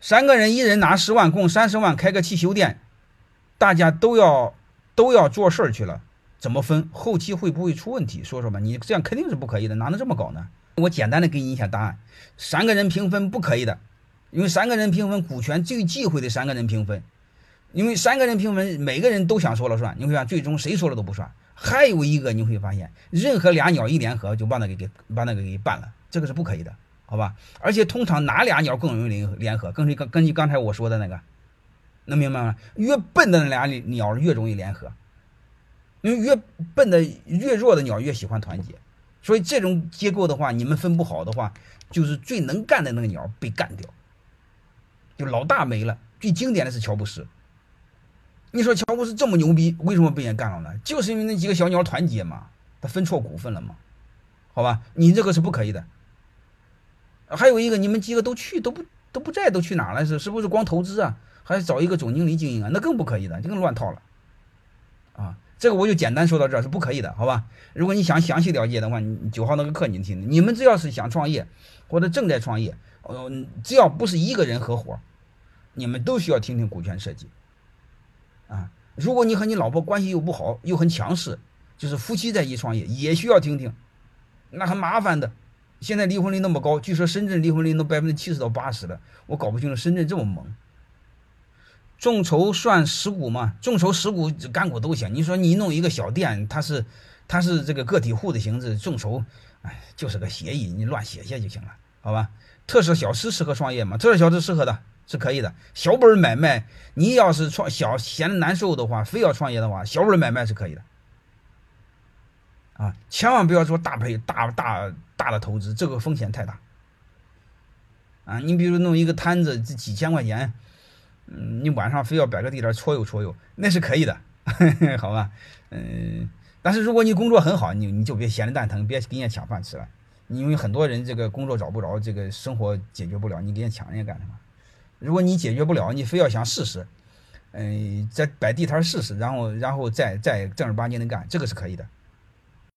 三个人一人拿十万，共三十万开个汽修店，大家都要都要做事儿去了，怎么分？后期会不会出问题？说说吧，你这样肯定是不可以的，哪能这么搞呢？我简单的给你一下答案：三个人平分不可以的，因为三个人平分股权最忌讳的三个人平分，因为三个人平分每个人都想说了算，你会发现最终谁说了都不算。还有一个你会发现，任何俩鸟一联合就把那个给把那个给办了，这个是不可以的。好吧，而且通常哪俩鸟更容易联联合？更是根根据刚才我说的那个，能明白吗？越笨的那俩鸟越容易联合，因为越笨的越弱的鸟越喜欢团结，所以这种结构的话，你们分不好的话，就是最能干的那个鸟被干掉，就老大没了。最经典的是乔布斯，你说乔布斯这么牛逼，为什么被人干了呢？就是因为那几个小鸟团结嘛，他分错股份了嘛，好吧，你这个是不可以的。还有一个，你们几个都去都不都不在，都去哪了？是是不是光投资啊？还是找一个总经理经营啊？那更不可以的，就更乱套了。啊，这个我就简单说到这儿，是不可以的，好吧？如果你想详细了解的话，你九号那个课你听。你们只要是想创业或者正在创业，呃，只要不是一个人合伙，你们都需要听听股权设计。啊，如果你和你老婆关系又不好，又很强势，就是夫妻在一起创业，也需要听听，那很麻烦的。现在离婚率那么高，据说深圳离婚率都百分之七十到八十了，我搞不清楚深圳这么猛。众筹算实股吗？众筹实股干股都行。你说你弄一个小店，它是它是这个个体户的形式，众筹，哎，就是个协议，你乱写写就行了，好吧？特色小吃适合创业吗？特色小吃适合的，是可以的。小本买卖，你要是创小闲的难受的话，非要创业的话，小本买卖是可以的。啊，千万不要做大赔大大大的投资，这个风险太大。啊，你比如弄一个摊子，这几千块钱，嗯，你晚上非要摆个地摊搓悠搓悠，那是可以的，好吧？嗯，但是如果你工作很好，你你就别闲着蛋疼，别给人家抢饭吃了。因为很多人这个工作找不着，这个生活解决不了，你给人家抢人家干什么？如果你解决不了，你非要想试试，嗯，再摆地摊试试，然后然后再再正儿八经的干，这个是可以的。